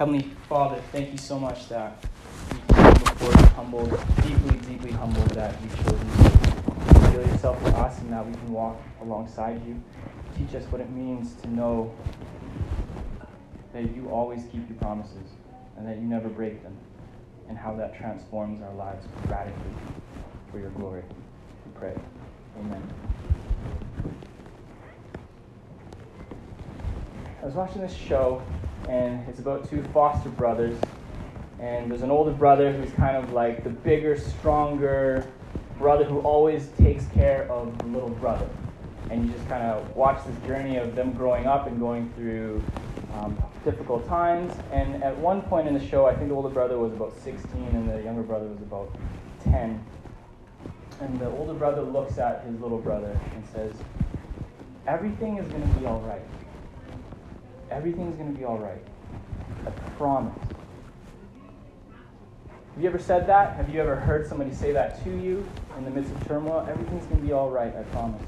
Heavenly Father, thank you so much that we come before you humbled, deeply, deeply humbled that you chose to reveal yourself to us and that we can walk alongside you. Teach us what it means to know that you always keep your promises and that you never break them, and how that transforms our lives radically for your glory. We pray. Amen. I was watching this show, and it's about two foster brothers. And there's an older brother who's kind of like the bigger, stronger brother who always takes care of the little brother. And you just kind of watch this journey of them growing up and going through um, difficult times. And at one point in the show, I think the older brother was about 16 and the younger brother was about 10. And the older brother looks at his little brother and says, Everything is going to be all right. Everything's going to be all right. I promise. Have you ever said that? Have you ever heard somebody say that to you in the midst of turmoil? Everything's going to be all right, I promise.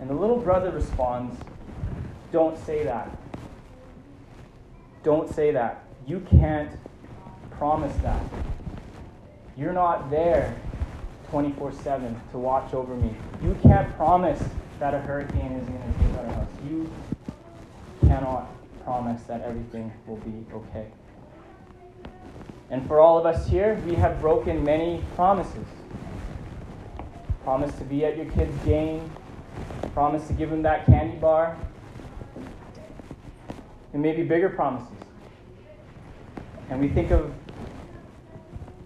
And the little brother responds, Don't say that. Don't say that. You can't promise that. You're not there 24 7 to watch over me. You can't promise that a hurricane is going to take our house. You cannot promise that everything will be okay. And for all of us here, we have broken many promises. Promise to be at your kid's game, promise to give them that candy bar, and maybe bigger promises. And we think of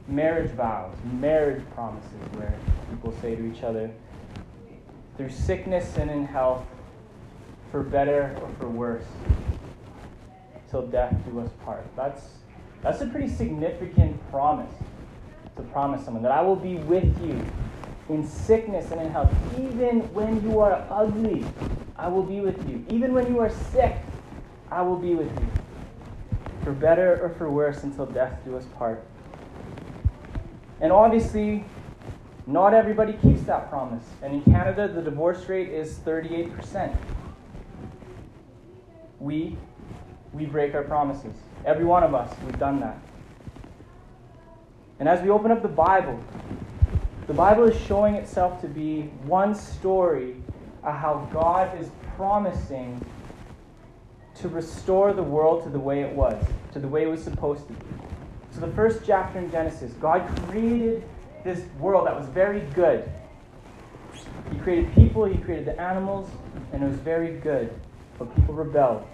marriage vows, marriage promises, where people say to each other, through sickness and in health, for better or for worse, till death do us part. That's, that's a pretty significant promise to promise someone that I will be with you in sickness and in health. Even when you are ugly, I will be with you. Even when you are sick, I will be with you. For better or for worse, until death do us part. And obviously, not everybody keeps that promise. And in Canada, the divorce rate is 38% we we break our promises. Every one of us, we've done that. And as we open up the Bible, the Bible is showing itself to be one story of how God is promising to restore the world to the way it was, to the way it was supposed to be. So, the first chapter in Genesis, God created this world that was very good. He created people, He created the animals, and it was very good. But people rebelled.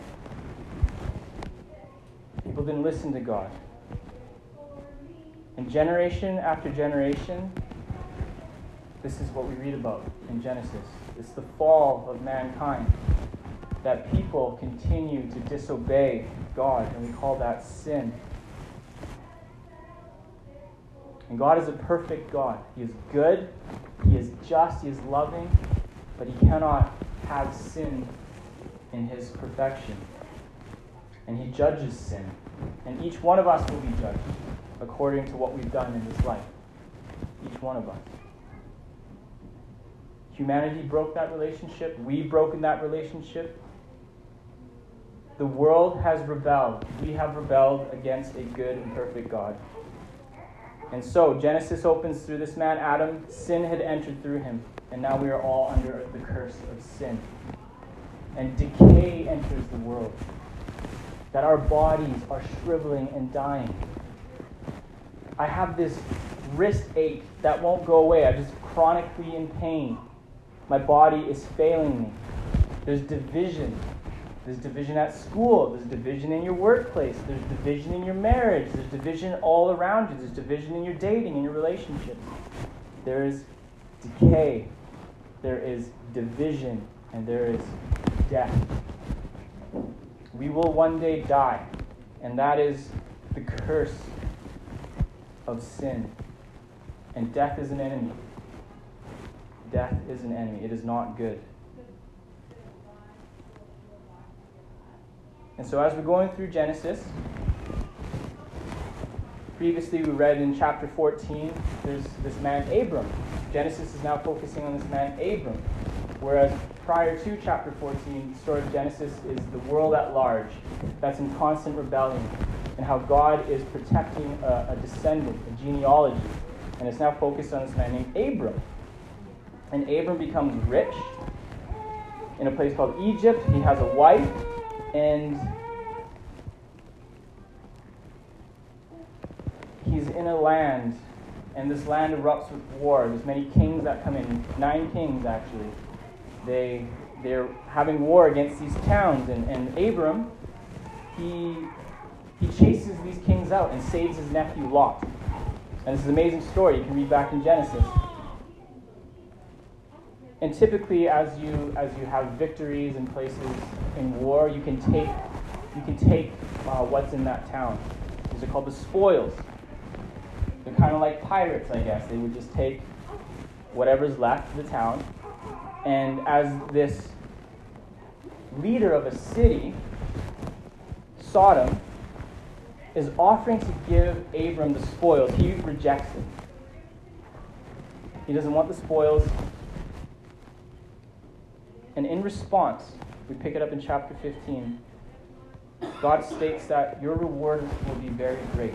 People didn't listen to God. And generation after generation, this is what we read about in Genesis. It's the fall of mankind. That people continue to disobey God, and we call that sin. And God is a perfect God. He is good, He is just, He is loving, but He cannot have sin in His perfection and he judges sin. And each one of us will be judged according to what we've done in this life. Each one of us. Humanity broke that relationship. We've broken that relationship. The world has rebelled. We have rebelled against a good and perfect God. And so, Genesis opens through this man, Adam. Sin had entered through him. And now we are all under the curse of sin. And decay enters the world that our bodies are shriveling and dying. I have this wrist ache that won't go away. I'm just chronically in pain. My body is failing me. There's division. There's division at school. There's division in your workplace. There's division in your marriage. There's division all around you. There's division in your dating, in your relationships. There is decay. There is division. And there is death. We will one day die, and that is the curse of sin. And death is an enemy. Death is an enemy. It is not good. And so, as we're going through Genesis, previously we read in chapter 14, there's this man Abram. Genesis is now focusing on this man Abram. Whereas prior to chapter 14, the story of Genesis is the world at large that's in constant rebellion. and how God is protecting a, a descendant, a genealogy. And it's now focused on this man named Abram. And Abram becomes rich in a place called Egypt. He has a wife, and he's in a land, and this land erupts with war. There's many kings that come in, nine kings actually. They they're having war against these towns, and, and Abram, he he chases these kings out and saves his nephew Lot. And this is an amazing story. You can read back in Genesis. And typically, as you as you have victories in places in war, you can take you can take uh, what's in that town. These are called the spoils. They're kind of like pirates, I guess. They would just take whatever's left of the town, and as this leader of a city, Sodom, is offering to give Abram the spoils, he rejects it. He doesn't want the spoils. And in response, we pick it up in chapter 15. God states that your reward will be very great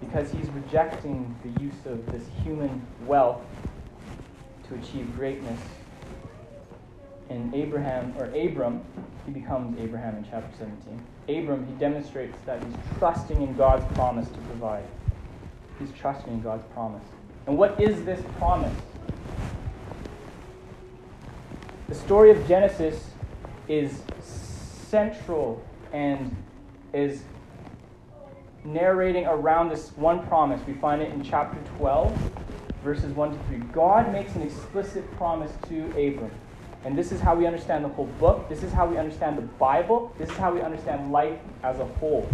because he's rejecting the use of this human wealth to achieve greatness. In Abraham, or Abram, he becomes Abraham in chapter 17. Abram, he demonstrates that he's trusting in God's promise to provide. He's trusting in God's promise. And what is this promise? The story of Genesis is central and is narrating around this one promise. We find it in chapter 12, verses 1 to 3. God makes an explicit promise to Abram. And this is how we understand the whole book. This is how we understand the Bible. This is how we understand life as a whole.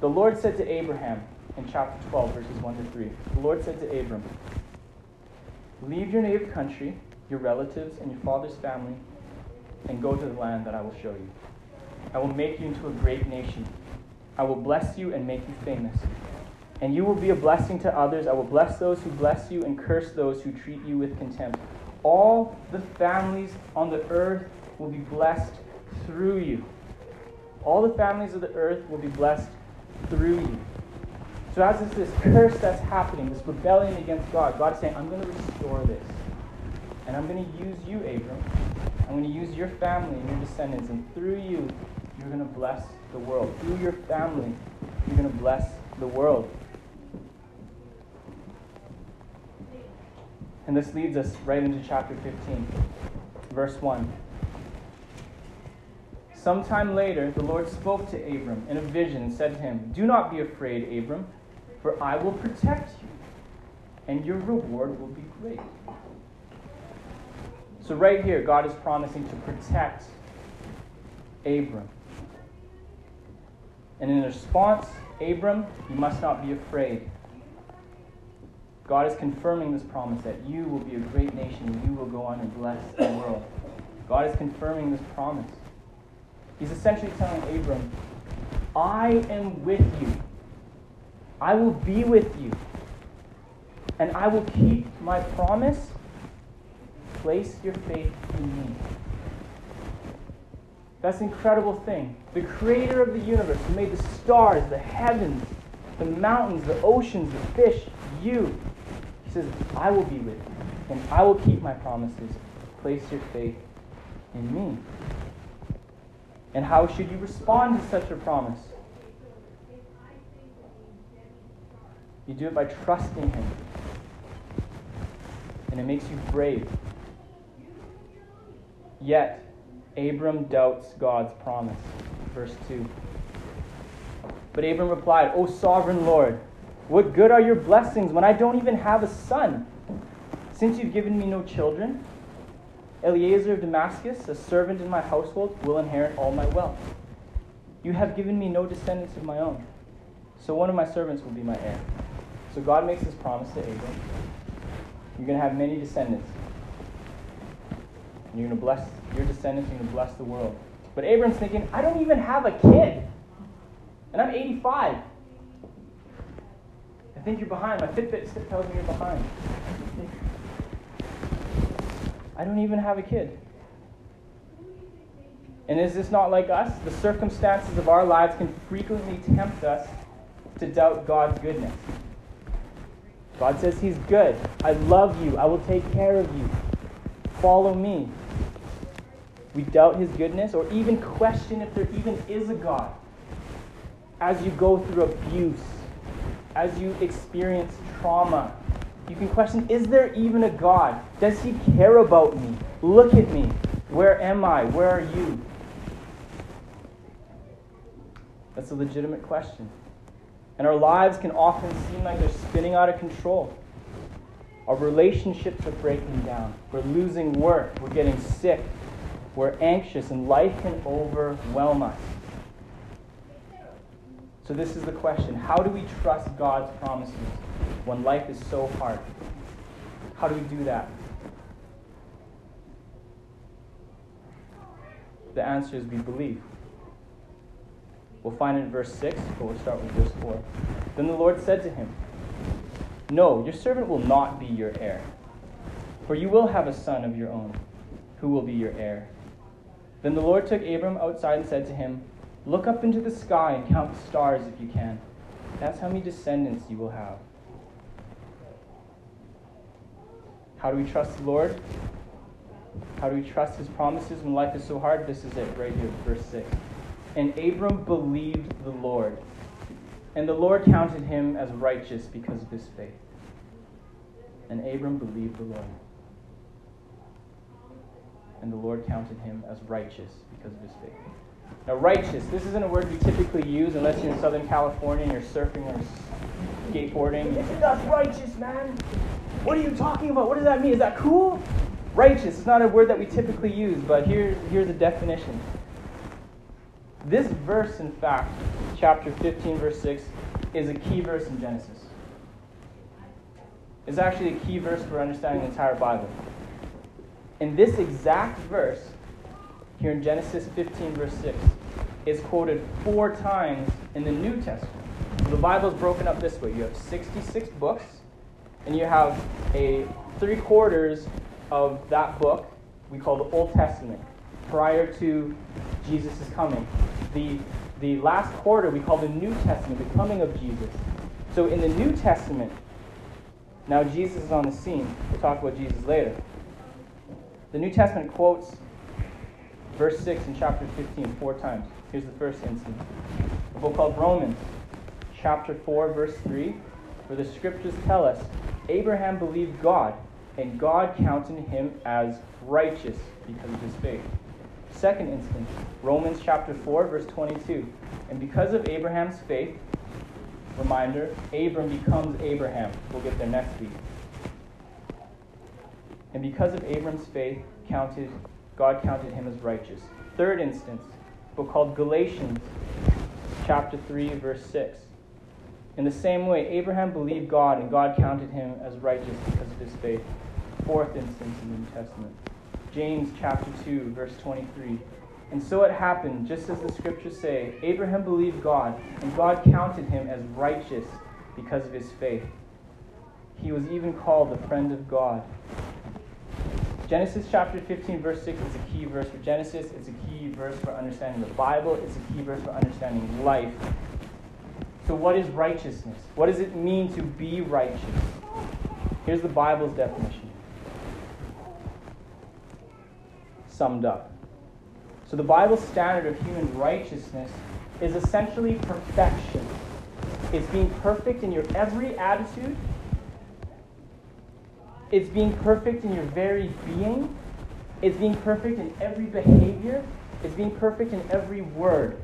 The Lord said to Abraham in chapter 12, verses 1 to 3, the Lord said to Abram, Leave your native country your relatives, and your father's family, and go to the land that I will show you. I will make you into a great nation. I will bless you and make you famous. And you will be a blessing to others. I will bless those who bless you and curse those who treat you with contempt. All the families on the earth will be blessed through you. All the families of the earth will be blessed through you. So, as it's this curse that's happening, this rebellion against God, God is saying, I'm going to restore this. And I'm going to use you, Abram. I'm going to use your family and your descendants. And through you, you're going to bless the world. Through your family, you're going to bless the world. And this leads us right into chapter 15, verse 1. Sometime later, the Lord spoke to Abram in a vision and said to him, Do not be afraid, Abram, for I will protect you, and your reward will be great. So, right here, God is promising to protect Abram. And in response, Abram, you must not be afraid. God is confirming this promise that you will be a great nation and you will go on and bless the world. God is confirming this promise. He's essentially telling Abram, I am with you. I will be with you. And I will keep my promise place your faith in me. That's an incredible thing. The creator of the universe who made the stars, the heavens, the mountains, the oceans, the fish, you. He says, I will be with you, and I will keep my promises. Place your faith in me. And how should you respond to such a promise? You do it by trusting Him. And it makes you brave. Yet, Abram doubts God's promise. Verse 2. But Abram replied, O sovereign Lord, what good are your blessings when I don't even have a son? Since you've given me no children, Eliezer of Damascus, a servant in my household, will inherit all my wealth. You have given me no descendants of my own, so one of my servants will be my heir. So God makes this promise to Abram. You're going to have many descendants. And you're going to bless your descendants, you're going to bless the world. But Abram's thinking, I don't even have a kid. And I'm 85. I think you're behind. My Fitbit tells me you're behind. I don't even have a kid. And is this not like us? The circumstances of our lives can frequently tempt us to doubt God's goodness. God says He's good. I love you. I will take care of you. Follow me. We doubt His goodness or even question if there even is a God. As you go through abuse, as you experience trauma, you can question is there even a God? Does He care about me? Look at me. Where am I? Where are you? That's a legitimate question. And our lives can often seem like they're spinning out of control. Our relationships are breaking down. We're losing work. We're getting sick. We're anxious, and life can overwhelm us. So, this is the question How do we trust God's promises when life is so hard? How do we do that? The answer is we believe. We'll find it in verse 6, but we'll start with verse 4. Then the Lord said to him, No, your servant will not be your heir, for you will have a son of your own, who will be your heir. Then the Lord took Abram outside and said to him, Look up into the sky and count the stars if you can. That's how many descendants you will have. How do we trust the Lord? How do we trust his promises when life is so hard? This is it right here, verse 6. And Abram believed the Lord, and the Lord counted him as righteous because of his faith. And Abram believed the Lord. And the Lord counted him as righteous because of his faith. Now, righteous, this isn't a word we typically use unless you're in Southern California and you're surfing or skateboarding. That's righteous, man. What are you talking about? What does that mean? Is that cool? Righteous is not a word that we typically use, but here, here's a definition. This verse, in fact, chapter 15, verse 6, is a key verse in Genesis. It's actually a key verse for understanding the entire Bible. In this exact verse, here in Genesis 15, verse 6, is quoted four times in the New Testament. The Bible is broken up this way you have 66 books, and you have a three quarters of that book we call the Old Testament, prior to Jesus' coming. The, the last quarter we call the New Testament, the coming of Jesus. So in the New Testament, now Jesus is on the scene. We'll talk about Jesus later. The New Testament quotes verse 6 in chapter 15 four times. Here's the first instance. A book called Romans, chapter 4, verse 3, where the scriptures tell us Abraham believed God, and God counted him as righteous because of his faith. Second instance, Romans chapter 4, verse 22. And because of Abraham's faith, reminder, Abram becomes Abraham. We'll get there next week. And because of Abram's faith, counted God counted him as righteous. Third instance, book called Galatians, chapter 3, verse 6. In the same way, Abraham believed God, and God counted him as righteous because of his faith. Fourth instance in the New Testament. James chapter 2, verse 23. And so it happened, just as the scriptures say Abraham believed God, and God counted him as righteous because of his faith. He was even called the friend of God. Genesis chapter 15, verse 6 is a key verse for Genesis. It's a key verse for understanding the Bible. It's a key verse for understanding life. So, what is righteousness? What does it mean to be righteous? Here's the Bible's definition summed up. So, the Bible's standard of human righteousness is essentially perfection. It's being perfect in your every attitude it's being perfect in your very being. It's being perfect in every behavior. It's being perfect in every word.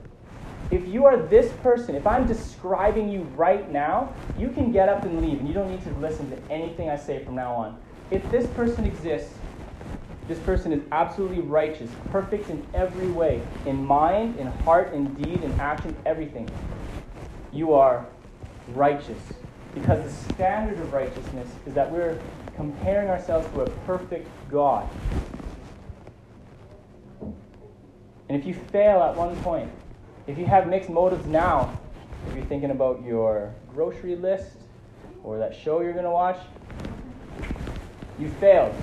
If you are this person, if I'm describing you right now, you can get up and leave, and you don't need to listen to anything I say from now on. If this person exists, this person is absolutely righteous, perfect in every way, in mind, in heart, in deed, in action, everything. You are righteous. Because the standard of righteousness is that we're comparing ourselves to a perfect God. And if you fail at one point, if you have mixed motives now, if you're thinking about your grocery list or that show you're going to watch, you failed.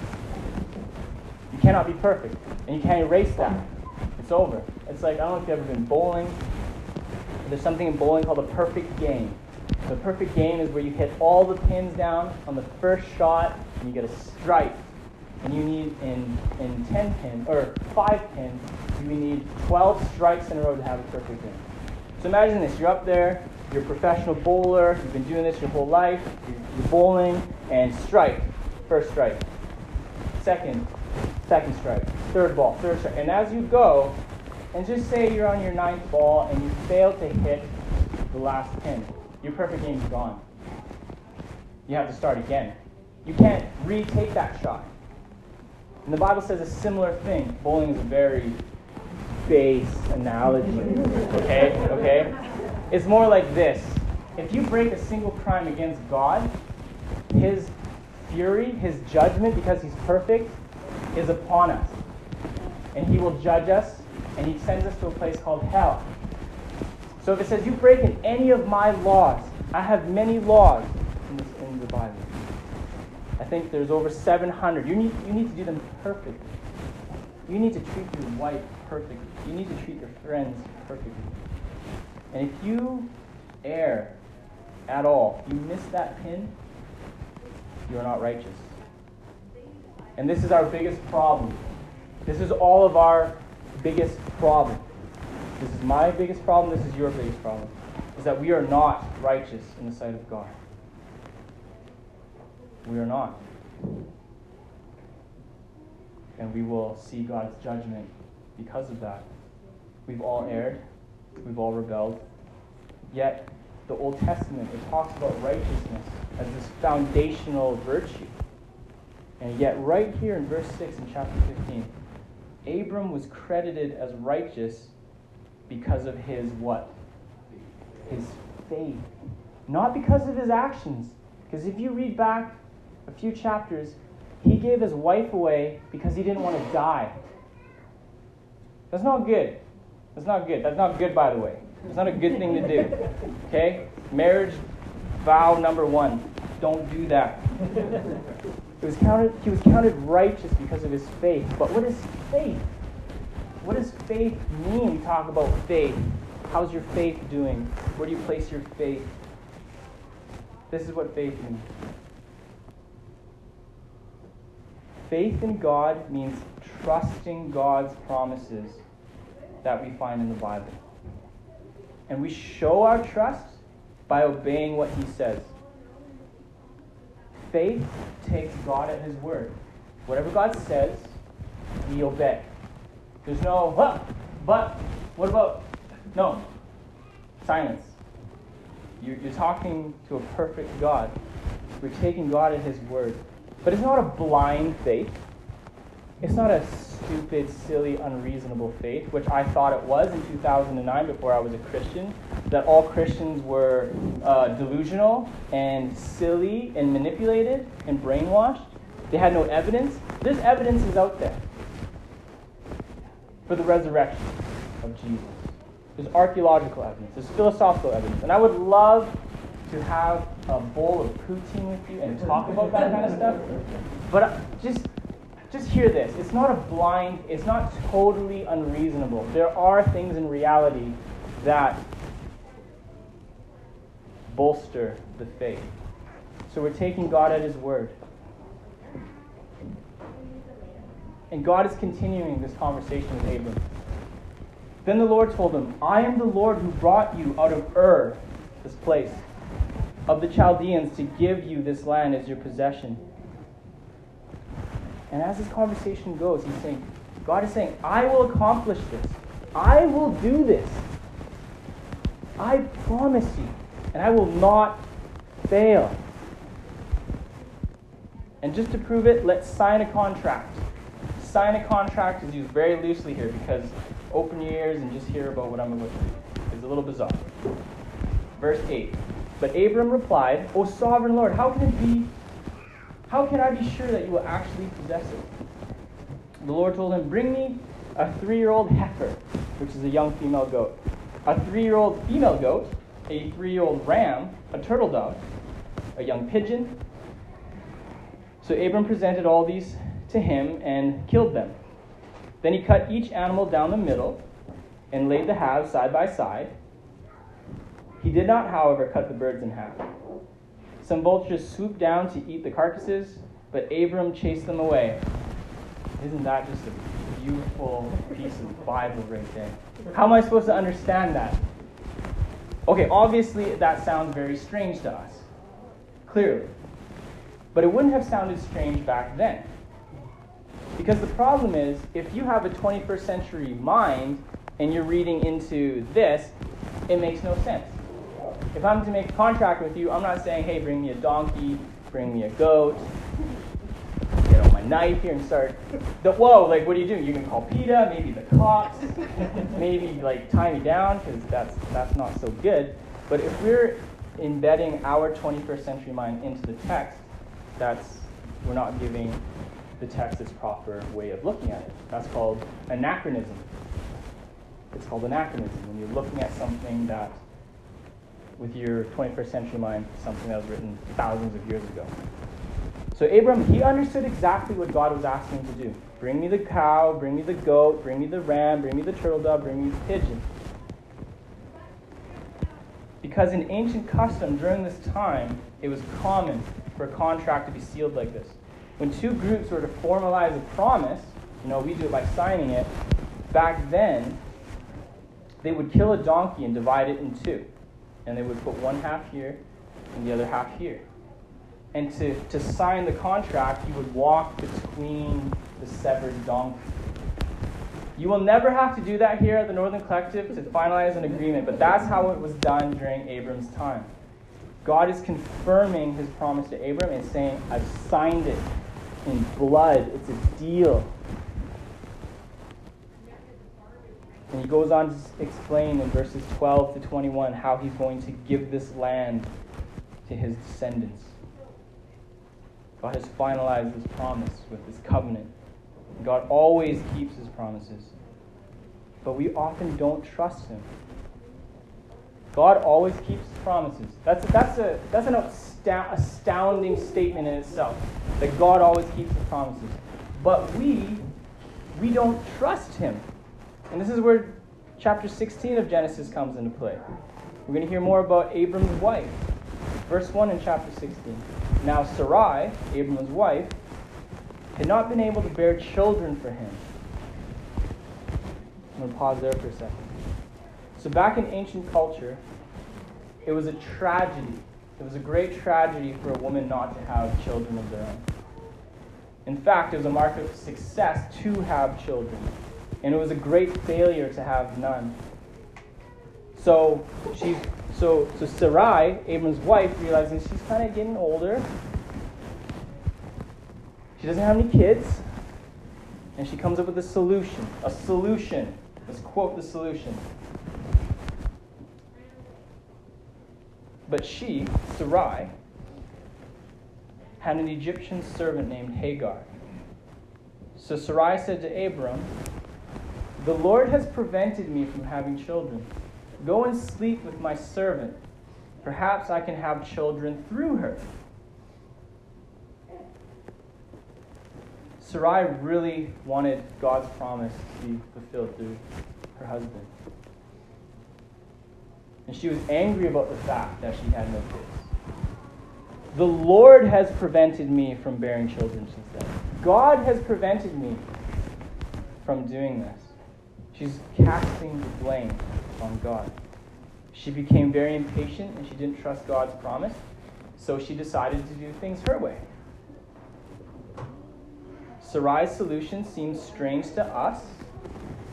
You cannot be perfect, and you can't erase that. It's over. It's like, I don't know if you've ever been bowling. There's something in bowling called a perfect game. The perfect game is where you hit all the pins down on the first shot and you get a strike. And you need, in, in 10 pins, or 5 pins, you need 12 strikes in a row to have a perfect game. So imagine this you're up there, you're a professional bowler, you've been doing this your whole life, you're, you're bowling, and strike, first strike. Second, second strike. Third ball, third strike. And as you go, and just say you're on your ninth ball and you fail to hit the last pin, your perfect game's gone. You have to start again. You can't retake that shot. And the Bible says a similar thing. Bowling is a very base analogy. Okay? Okay? It's more like this. If you break a single crime against God, his fury, his judgment, because he's perfect, is upon us. And he will judge us, and he sends us to a place called hell. So if it says, You break in any of my laws, I have many laws in, this, in the Bible. I think there's over 700. You need, you need to do them perfectly. You need to treat your wife perfectly. You need to treat your friends perfectly. And if you err at all, you miss that pin, you are not righteous. And this is our biggest problem. This is all of our biggest problem. This is my biggest problem. This is your biggest problem. Is that we are not righteous in the sight of God. We are not. And we will see God's judgment because of that. We've all erred. We've all rebelled. Yet, the Old Testament, it talks about righteousness as this foundational virtue. And yet, right here in verse 6 in chapter 15, Abram was credited as righteous because of his what? His faith. Not because of his actions. Because if you read back a few chapters, he gave his wife away because he didn't want to die. That's not good. That's not good. That's not good, by the way. It's not a good thing to do. Okay? Marriage vow number one. Don't do that. Was counted, he was counted righteous because of his faith. But what is faith? What does faith mean? We talk about faith. How's your faith doing? Where do you place your faith? This is what faith means. Faith in God means trusting God's promises that we find in the Bible. And we show our trust by obeying what He says. Faith takes God at His word. Whatever God says, we obey. There's no, huh, but, what about, no, silence. You're, you're talking to a perfect God. We're taking God at His word. But it's not a blind faith. It's not a stupid, silly, unreasonable faith, which I thought it was in 2009 before I was a Christian, that all Christians were uh, delusional and silly and manipulated and brainwashed. They had no evidence. This evidence is out there for the resurrection of Jesus. There's archaeological evidence, there's philosophical evidence. And I would love to have a bowl of poutine with you and talk about that kind of stuff. But uh, just just hear this. It's not a blind, it's not totally unreasonable. There are things in reality that bolster the faith. So we're taking God at His word. And God is continuing this conversation with Abram. Then the Lord told him, I am the Lord who brought you out of Ur, this place, of the Chaldeans, to give you this land as your possession. And as this conversation goes, he's saying, God is saying, I will accomplish this. I will do this. I promise you. And I will not fail. And just to prove it, let's sign a contract. Sign a contract is used very loosely here because open your ears and just hear about what I'm about to do. It's a little bizarre. Verse 8. But Abram replied, O sovereign Lord, how can it be how can I be sure that you will actually possess it? The Lord told him, Bring me a three year old heifer, which is a young female goat, a three year old female goat, a three year old ram, a turtle dove, a young pigeon. So Abram presented all these to him and killed them. Then he cut each animal down the middle and laid the halves side by side. He did not, however, cut the birds in half. Some vultures swooped down to eat the carcasses, but Abram chased them away. Isn't that just a beautiful piece of Bible right there? How am I supposed to understand that? Okay, obviously that sounds very strange to us. Clearly. But it wouldn't have sounded strange back then. Because the problem is, if you have a 21st century mind and you're reading into this, it makes no sense. If I'm to make a contract with you, I'm not saying, hey, bring me a donkey, bring me a goat, get on my knife here and start. The, whoa, like, what do you do? You can call PETA, maybe the cops, maybe like tie me down because that's that's not so good. But if we're embedding our 21st century mind into the text, that's we're not giving the text its proper way of looking at it. That's called anachronism. It's called anachronism when you're looking at something that, with your 21st century mind, something that was written thousands of years ago. So Abram, he understood exactly what God was asking him to do. Bring me the cow, bring me the goat, bring me the ram, bring me the turtle dove, bring me the pigeon. Because in ancient custom during this time, it was common for a contract to be sealed like this. When two groups were to formalize a promise, you know, we do it by signing it, back then, they would kill a donkey and divide it in two. And they would put one half here and the other half here. And to, to sign the contract, you would walk between the severed donkey. You will never have to do that here at the Northern Collective to finalize an agreement, but that's how it was done during Abram's time. God is confirming his promise to Abram and saying, I've signed it in blood. It's a deal. And he goes on to explain in verses 12 to 21 how he's going to give this land to his descendants. God has finalized this promise with this covenant. God always keeps his promises. But we often don't trust him. God always keeps his promises. That's, that's, a, that's an astounding statement in itself, that God always keeps his promises. But we, we don't trust him. And this is where chapter 16 of Genesis comes into play. We're going to hear more about Abram's wife. Verse 1 in chapter 16. Now Sarai, Abram's wife, had not been able to bear children for him. I'm going to pause there for a second. So, back in ancient culture, it was a tragedy. It was a great tragedy for a woman not to have children of their own. In fact, it was a mark of success to have children, and it was a great failure to have none. So she's so so Sarai, Abram's wife, realizing she's kind of getting older. She doesn't have any kids, and she comes up with a solution. A solution. Let's quote the solution. But she, Sarai, had an Egyptian servant named Hagar. So Sarai said to Abram, The Lord has prevented me from having children. Go and sleep with my servant. Perhaps I can have children through her. Sarai really wanted God's promise to be fulfilled through her husband. And she was angry about the fact that she had no kids. The Lord has prevented me from bearing children, she said. God has prevented me from doing this. She's casting the blame on God. She became very impatient and she didn't trust God's promise, so she decided to do things her way. Sarai's solution seems strange to us,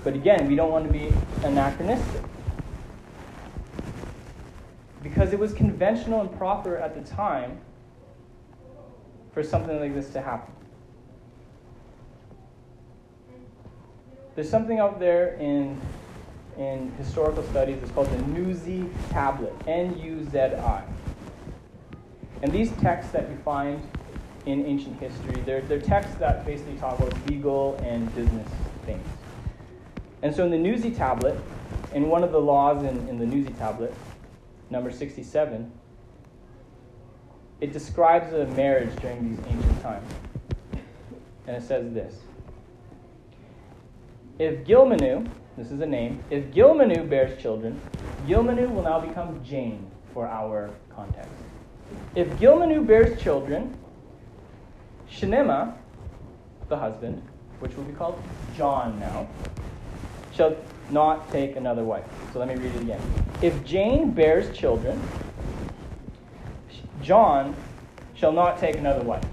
but again, we don't want to be anachronistic because it was conventional and proper at the time for something like this to happen. There's something out there in, in historical studies, it's called the Nuzi Tablet, N U Z I. And these texts that you find in ancient history, they're, they're texts that basically talk about legal and business things. And so in the Nuzi Tablet, in one of the laws in, in the Nuzi Tablet, number 67, it describes a marriage during these ancient times. And it says this If Gilmanu, this is a name, if Gilmanu bears children, Gilmanu will now become Jane for our context. If Gilmanu bears children, Shinema, the husband, which will be called John now, shall not take another wife. So let me read it again. If Jane bears children, John shall not take another wife.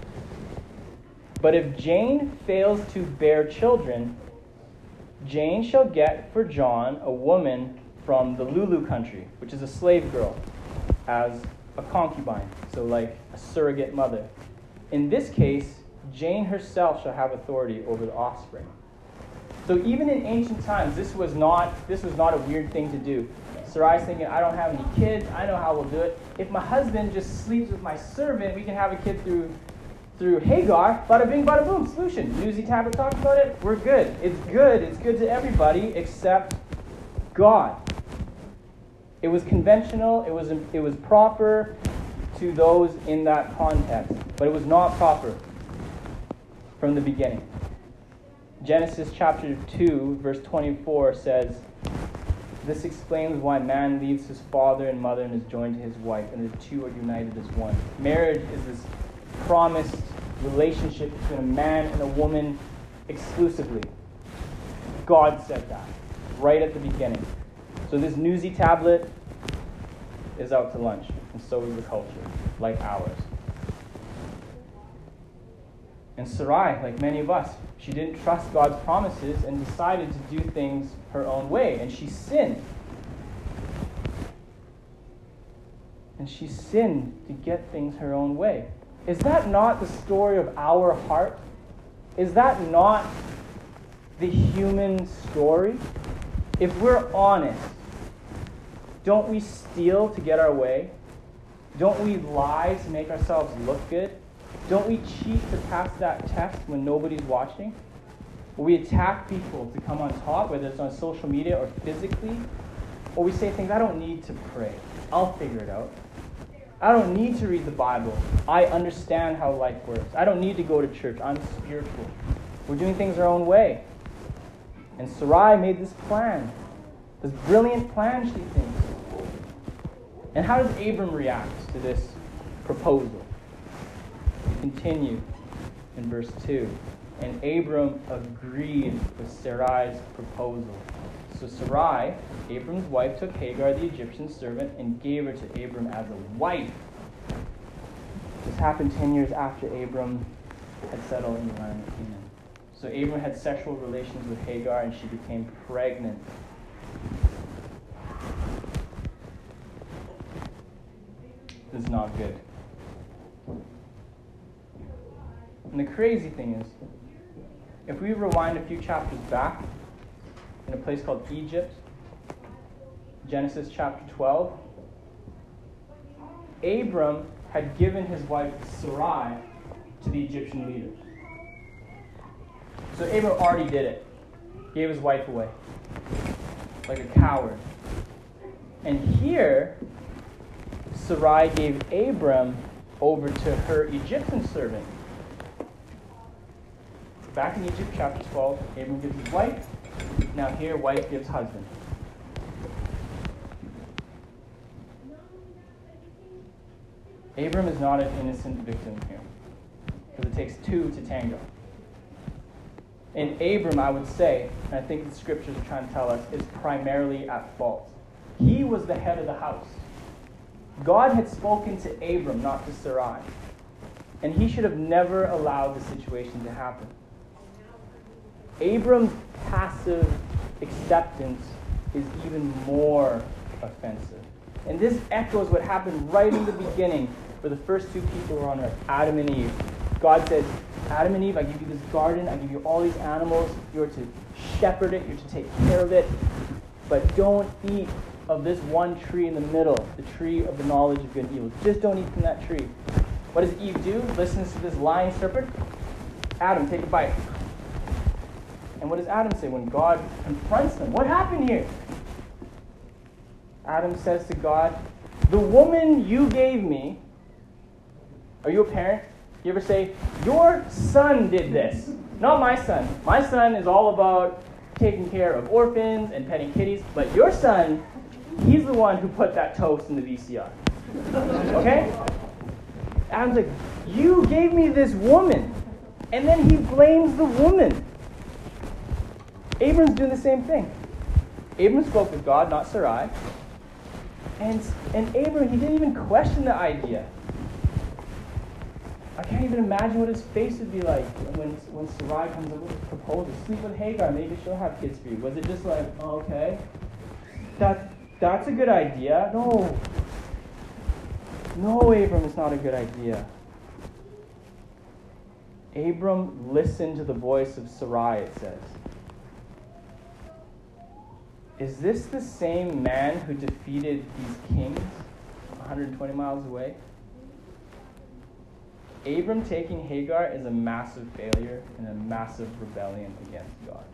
But if Jane fails to bear children, Jane shall get for John a woman from the Lulu country, which is a slave girl, as a concubine, so like a surrogate mother. In this case, Jane herself shall have authority over the offspring. So even in ancient times, this was not this was not a weird thing to do. Sarai's thinking, I don't have any kids, I know how we'll do it. If my husband just sleeps with my servant, we can have a kid through through Hagar, bada bing, bada boom, solution. Nuzi Tablet talked about it, we're good. It's good, it's good to everybody except God. It was conventional, it was, it was proper to those in that context, but it was not proper from the beginning. Genesis chapter 2, verse 24 says, This explains why man leaves his father and mother and is joined to his wife, and the two are united as one. Marriage is this promised relationship between a man and a woman exclusively. God said that right at the beginning. So this Nuzi tablet is out to lunch, and so is the culture, like ours. And Sarai, like many of us, she didn't trust God's promises and decided to do things her own way, and she sinned. And she sinned to get things her own way. Is that not the story of our heart? Is that not the human story? If we're honest, don't we steal to get our way? Don't we lie to make ourselves look good? Don't we cheat to pass that test when nobody's watching? Or we attack people to come on top, whether it's on social media or physically? Or we say things, I don't need to pray. I'll figure it out. I don't need to read the Bible. I understand how life works. I don't need to go to church. I'm spiritual. We're doing things our own way. And Sarai made this plan, this brilliant plan, she thinks. And how does Abram react to this proposal? Continue in verse 2. And Abram agreed with Sarai's proposal. So Sarai, Abram's wife, took Hagar, the Egyptian servant, and gave her to Abram as a wife. This happened 10 years after Abram had settled in the land of Canaan. So Abram had sexual relations with Hagar, and she became pregnant. This is not good. And the crazy thing is, if we rewind a few chapters back, in a place called Egypt, Genesis chapter 12. Abram had given his wife Sarai to the Egyptian leaders. So Abram already did it. Gave his wife away. Like a coward. And here, Sarai gave Abram over to her Egyptian servant. Back in Egypt, chapter 12, Abram gives his wife now here, wife gives husband. Abram is not an innocent victim here, because it takes two to tango. And Abram, I would say, and I think the scriptures are trying to tell us, is primarily at fault. He was the head of the house. God had spoken to Abram, not to Sarai. And he should have never allowed the situation to happen. Abram's passive acceptance is even more offensive. And this echoes what happened right in the beginning for the first two people who were on earth, Adam and Eve. God said, Adam and Eve, I give you this garden, I give you all these animals, you're to shepherd it, you're to take care of it, but don't eat of this one tree in the middle, the tree of the knowledge of good and evil. Just don't eat from that tree. What does Eve do? Listens to this lying serpent. Adam, take a bite. And what does Adam say when God confronts them? What happened here? Adam says to God, The woman you gave me, are you a parent? You ever say, Your son did this? Not my son. My son is all about taking care of orphans and petting kitties, but your son, he's the one who put that toast in the VCR. Okay? Adam's like, You gave me this woman. And then he blames the woman. Abram's doing the same thing. Abram spoke with God, not Sarai. And, and Abram, he didn't even question the idea. I can't even imagine what his face would be like when, when Sarai comes up with a proposal. Sleep with Hagar, maybe she'll have kids for you. Was it just like, oh, okay, that, that's a good idea? No. No, Abram, it's not a good idea. Abram listened to the voice of Sarai, it says. Is this the same man who defeated these kings 120 miles away? Abram taking Hagar is a massive failure and a massive rebellion against God.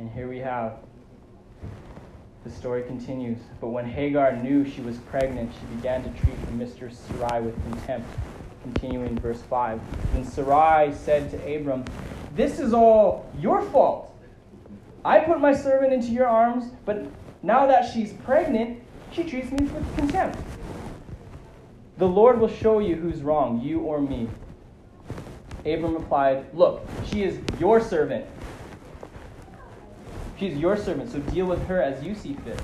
And here we have the story continues. But when Hagar knew she was pregnant, she began to treat her mistress Sarai with contempt. Continuing verse 5. Then Sarai said to Abram, This is all your fault. I put my servant into your arms, but now that she's pregnant, she treats me with contempt. The Lord will show you who's wrong, you or me. Abram replied, Look, she is your servant. She's your servant, so deal with her as you see fit.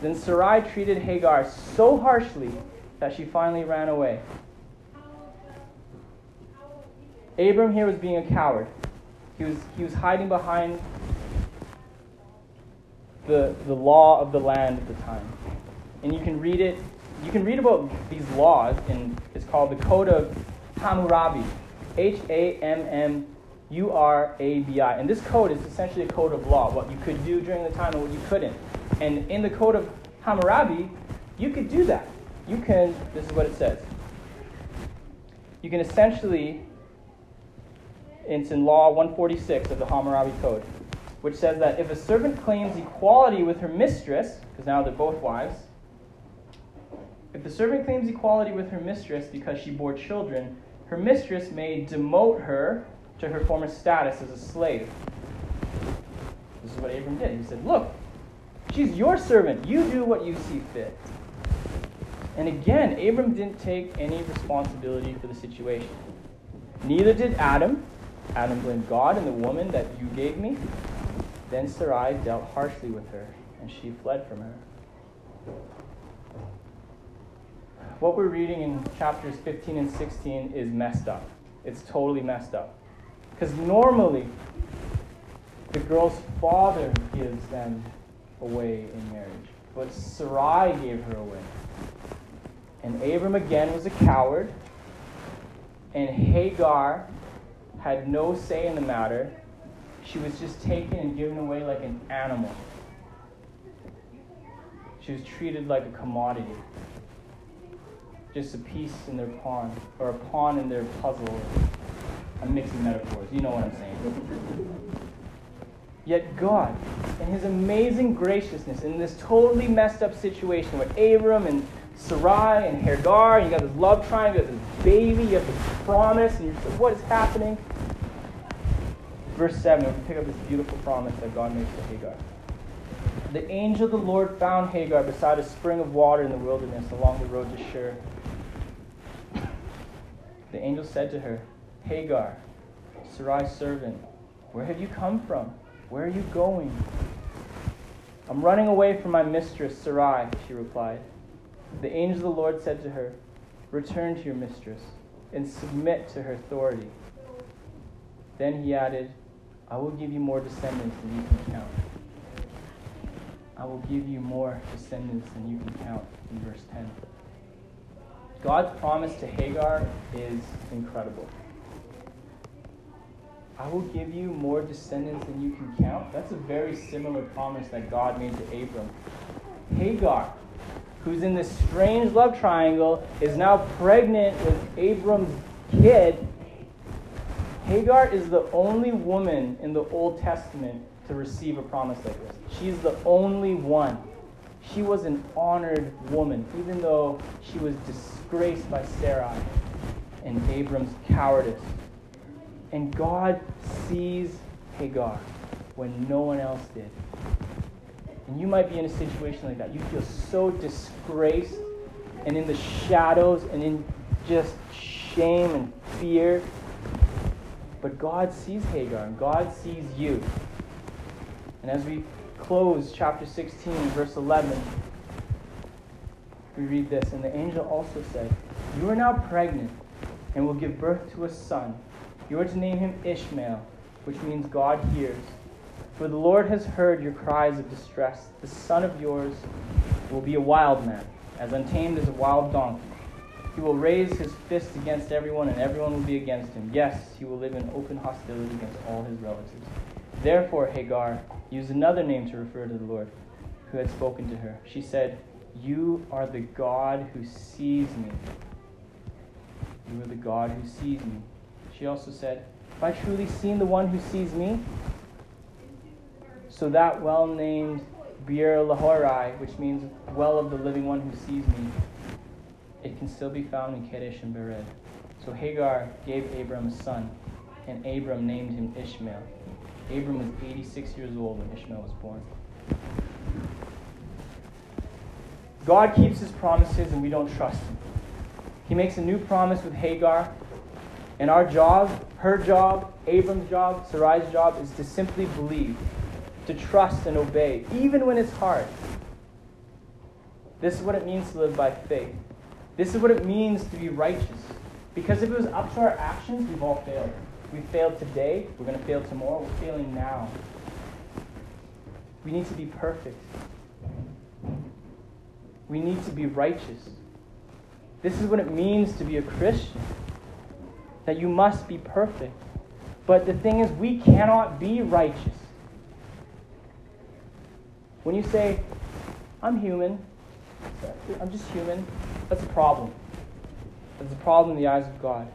Then Sarai treated Hagar so harshly that she finally ran away. Abram here was being a coward. He was, he was hiding behind the, the law of the land at the time. And you can read it, you can read about these laws in it's called the Code of Hammurabi. H A M M U R A B I. And this code is essentially a code of law, what you could do during the time and what you couldn't. And in the Code of Hammurabi, you could do that. You can, this is what it says. You can essentially, it's in Law 146 of the Hammurabi Code which says that if a servant claims equality with her mistress, because now they're both wives, if the servant claims equality with her mistress because she bore children, her mistress may demote her to her former status as a slave. This is what Abram did. He said, Look, she's your servant. You do what you see fit. And again, Abram didn't take any responsibility for the situation. Neither did Adam. Adam blamed God and the woman that you gave me. Then Sarai dealt harshly with her, and she fled from her. What we're reading in chapters 15 and 16 is messed up. It's totally messed up. Because normally, the girl's father gives them away in marriage, but Sarai gave her away. And Abram again was a coward, and Hagar had no say in the matter she was just taken and given away like an animal. She was treated like a commodity. Just a piece in their pawn, or a pawn in their puzzle. I'm mixing metaphors. You know what I'm saying. Yet God, in His amazing graciousness, in this totally messed up situation with Abram and Sarai and Hagar, and you got this love triangle, you got this baby, you have this promise, and you're just like, what is happening? Verse 7, we pick up this beautiful promise that God makes to Hagar. The angel of the Lord found Hagar beside a spring of water in the wilderness along the road to Shur. The angel said to her, Hagar, Sarai's servant, where have you come from? Where are you going? I'm running away from my mistress, Sarai, she replied. The angel of the Lord said to her, Return to your mistress and submit to her authority. Then he added, I will give you more descendants than you can count. I will give you more descendants than you can count in verse 10. God's promise to Hagar is incredible. I will give you more descendants than you can count. That's a very similar promise that God made to Abram. Hagar, who's in this strange love triangle, is now pregnant with Abram's kid Hagar is the only woman in the Old Testament to receive a promise like this. She's the only one. She was an honored woman, even though she was disgraced by Sarai and Abram's cowardice. And God sees Hagar, when no one else did. And you might be in a situation like that. You feel so disgraced and in the shadows and in just shame and fear. But God sees Hagar and God sees you. And as we close chapter 16, verse 11, we read this And the angel also said, You are now pregnant and will give birth to a son. You are to name him Ishmael, which means God hears. For the Lord has heard your cries of distress. The son of yours will be a wild man, as untamed as a wild donkey. He will raise his fist against everyone, and everyone will be against him. Yes, he will live in open hostility against all his relatives. Therefore, Hagar used another name to refer to the Lord who had spoken to her. She said, You are the God who sees me. You are the God who sees me. She also said, Have I truly seen the one who sees me? So that well named Beer-lahai-roi, which means well of the living one who sees me, it can still be found in Kadesh and Bered. So Hagar gave Abram a son, and Abram named him Ishmael. Abram was 86 years old when Ishmael was born. God keeps his promises, and we don't trust him. He makes a new promise with Hagar, and our job, her job, Abram's job, Sarai's job, is to simply believe, to trust and obey, even when it's hard. This is what it means to live by faith. This is what it means to be righteous. Because if it was up to our actions, we've all failed. We failed today, we're going to fail tomorrow, we're failing now. We need to be perfect. We need to be righteous. This is what it means to be a Christian. That you must be perfect. But the thing is, we cannot be righteous. When you say, I'm human, I'm just human, that's a problem. That's a problem in the eyes of God.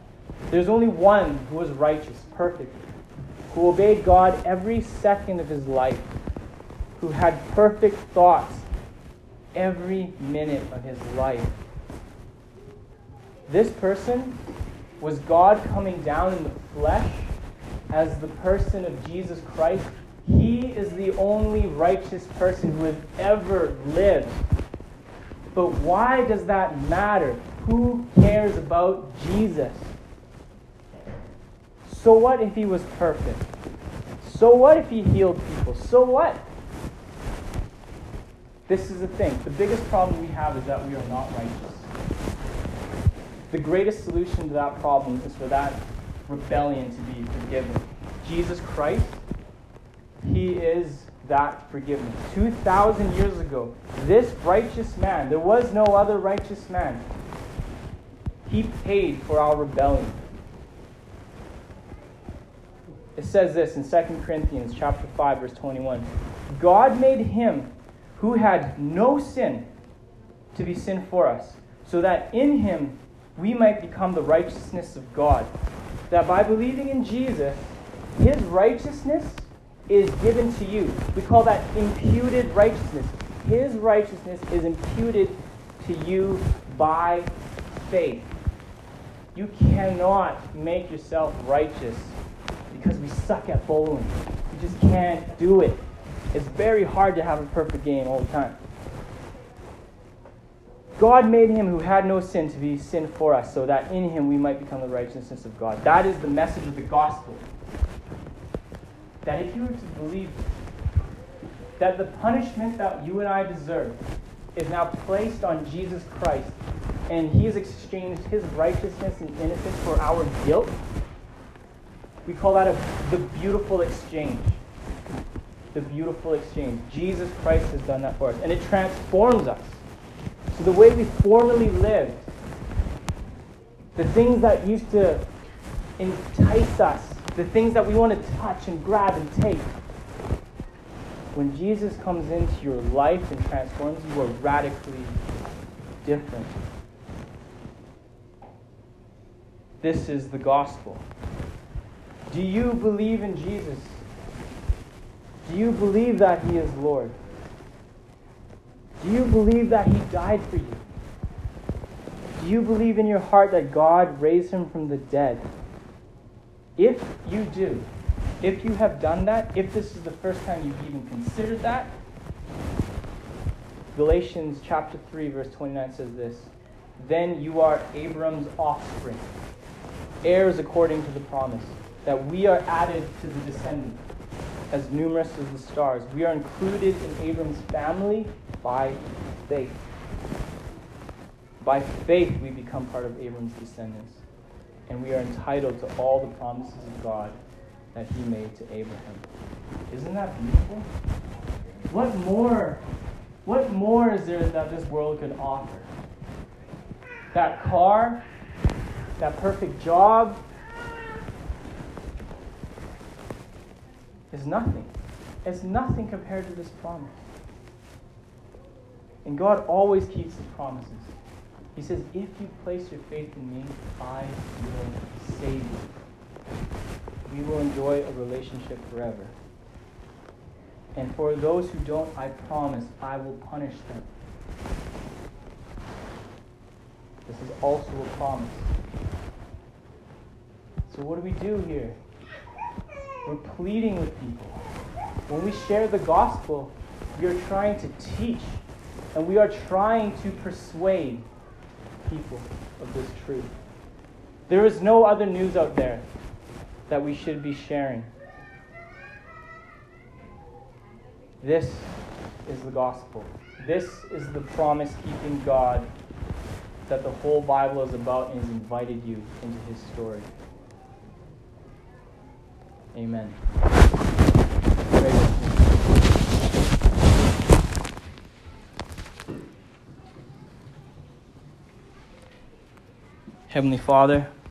There's only one who was righteous, perfect, who obeyed God every second of his life, who had perfect thoughts every minute of his life. This person was God coming down in the flesh as the person of Jesus Christ. He is the only righteous person who has ever lived. But why does that matter? Who cares about Jesus? So what if he was perfect? So what if he healed people? So what? This is the thing. The biggest problem we have is that we are not righteous. The greatest solution to that problem is for that rebellion to be forgiven. Jesus Christ, he is that forgiveness. 2,000 years ago, this righteous man, there was no other righteous man, he paid for our rebellion. It says this in 2 Corinthians chapter 5 verse 21. God made him who had no sin to be sin for us, so that in him we might become the righteousness of God. That by believing in Jesus, his righteousness is given to you. We call that imputed righteousness. His righteousness is imputed to you by faith. You cannot make yourself righteous because we suck at bowling. You just can't do it. It's very hard to have a perfect game all the time. God made him who had no sin to be sin for us, so that in him we might become the righteousness of God. That is the message of the gospel that if you were to believe that the punishment that you and I deserve is now placed on Jesus Christ, and he has exchanged his righteousness and innocence for our guilt, we call that a, the beautiful exchange. The beautiful exchange. Jesus Christ has done that for us, and it transforms us. So the way we formerly lived, the things that used to entice us the things that we want to touch and grab and take. When Jesus comes into your life and transforms you, are radically different. This is the gospel. Do you believe in Jesus? Do you believe that He is Lord? Do you believe that He died for you? Do you believe in your heart that God raised Him from the dead? If you do, if you have done that, if this is the first time you've even considered that, Galatians chapter 3, verse 29 says this Then you are Abram's offspring, heirs according to the promise, that we are added to the descendant, as numerous as the stars. We are included in Abram's family by faith. By faith, we become part of Abram's descendants, and we are entitled to all the promises of God that he made to Abraham. Isn't that beautiful? What more? What more is there that this world could offer? That car, that perfect job, is nothing. It's nothing compared to this promise. And God always keeps his promises. He says, If you place your faith in me, I will save you. We will enjoy a relationship forever. And for those who don't, I promise I will punish them. This is also a promise. So, what do we do here? We're pleading with people. When we share the gospel, we are trying to teach and we are trying to persuade people of this truth. There is no other news out there that we should be sharing. This is the gospel. This is the promise keeping God that the whole Bible is about and has invited you into his story. Amen. Heavenly Father,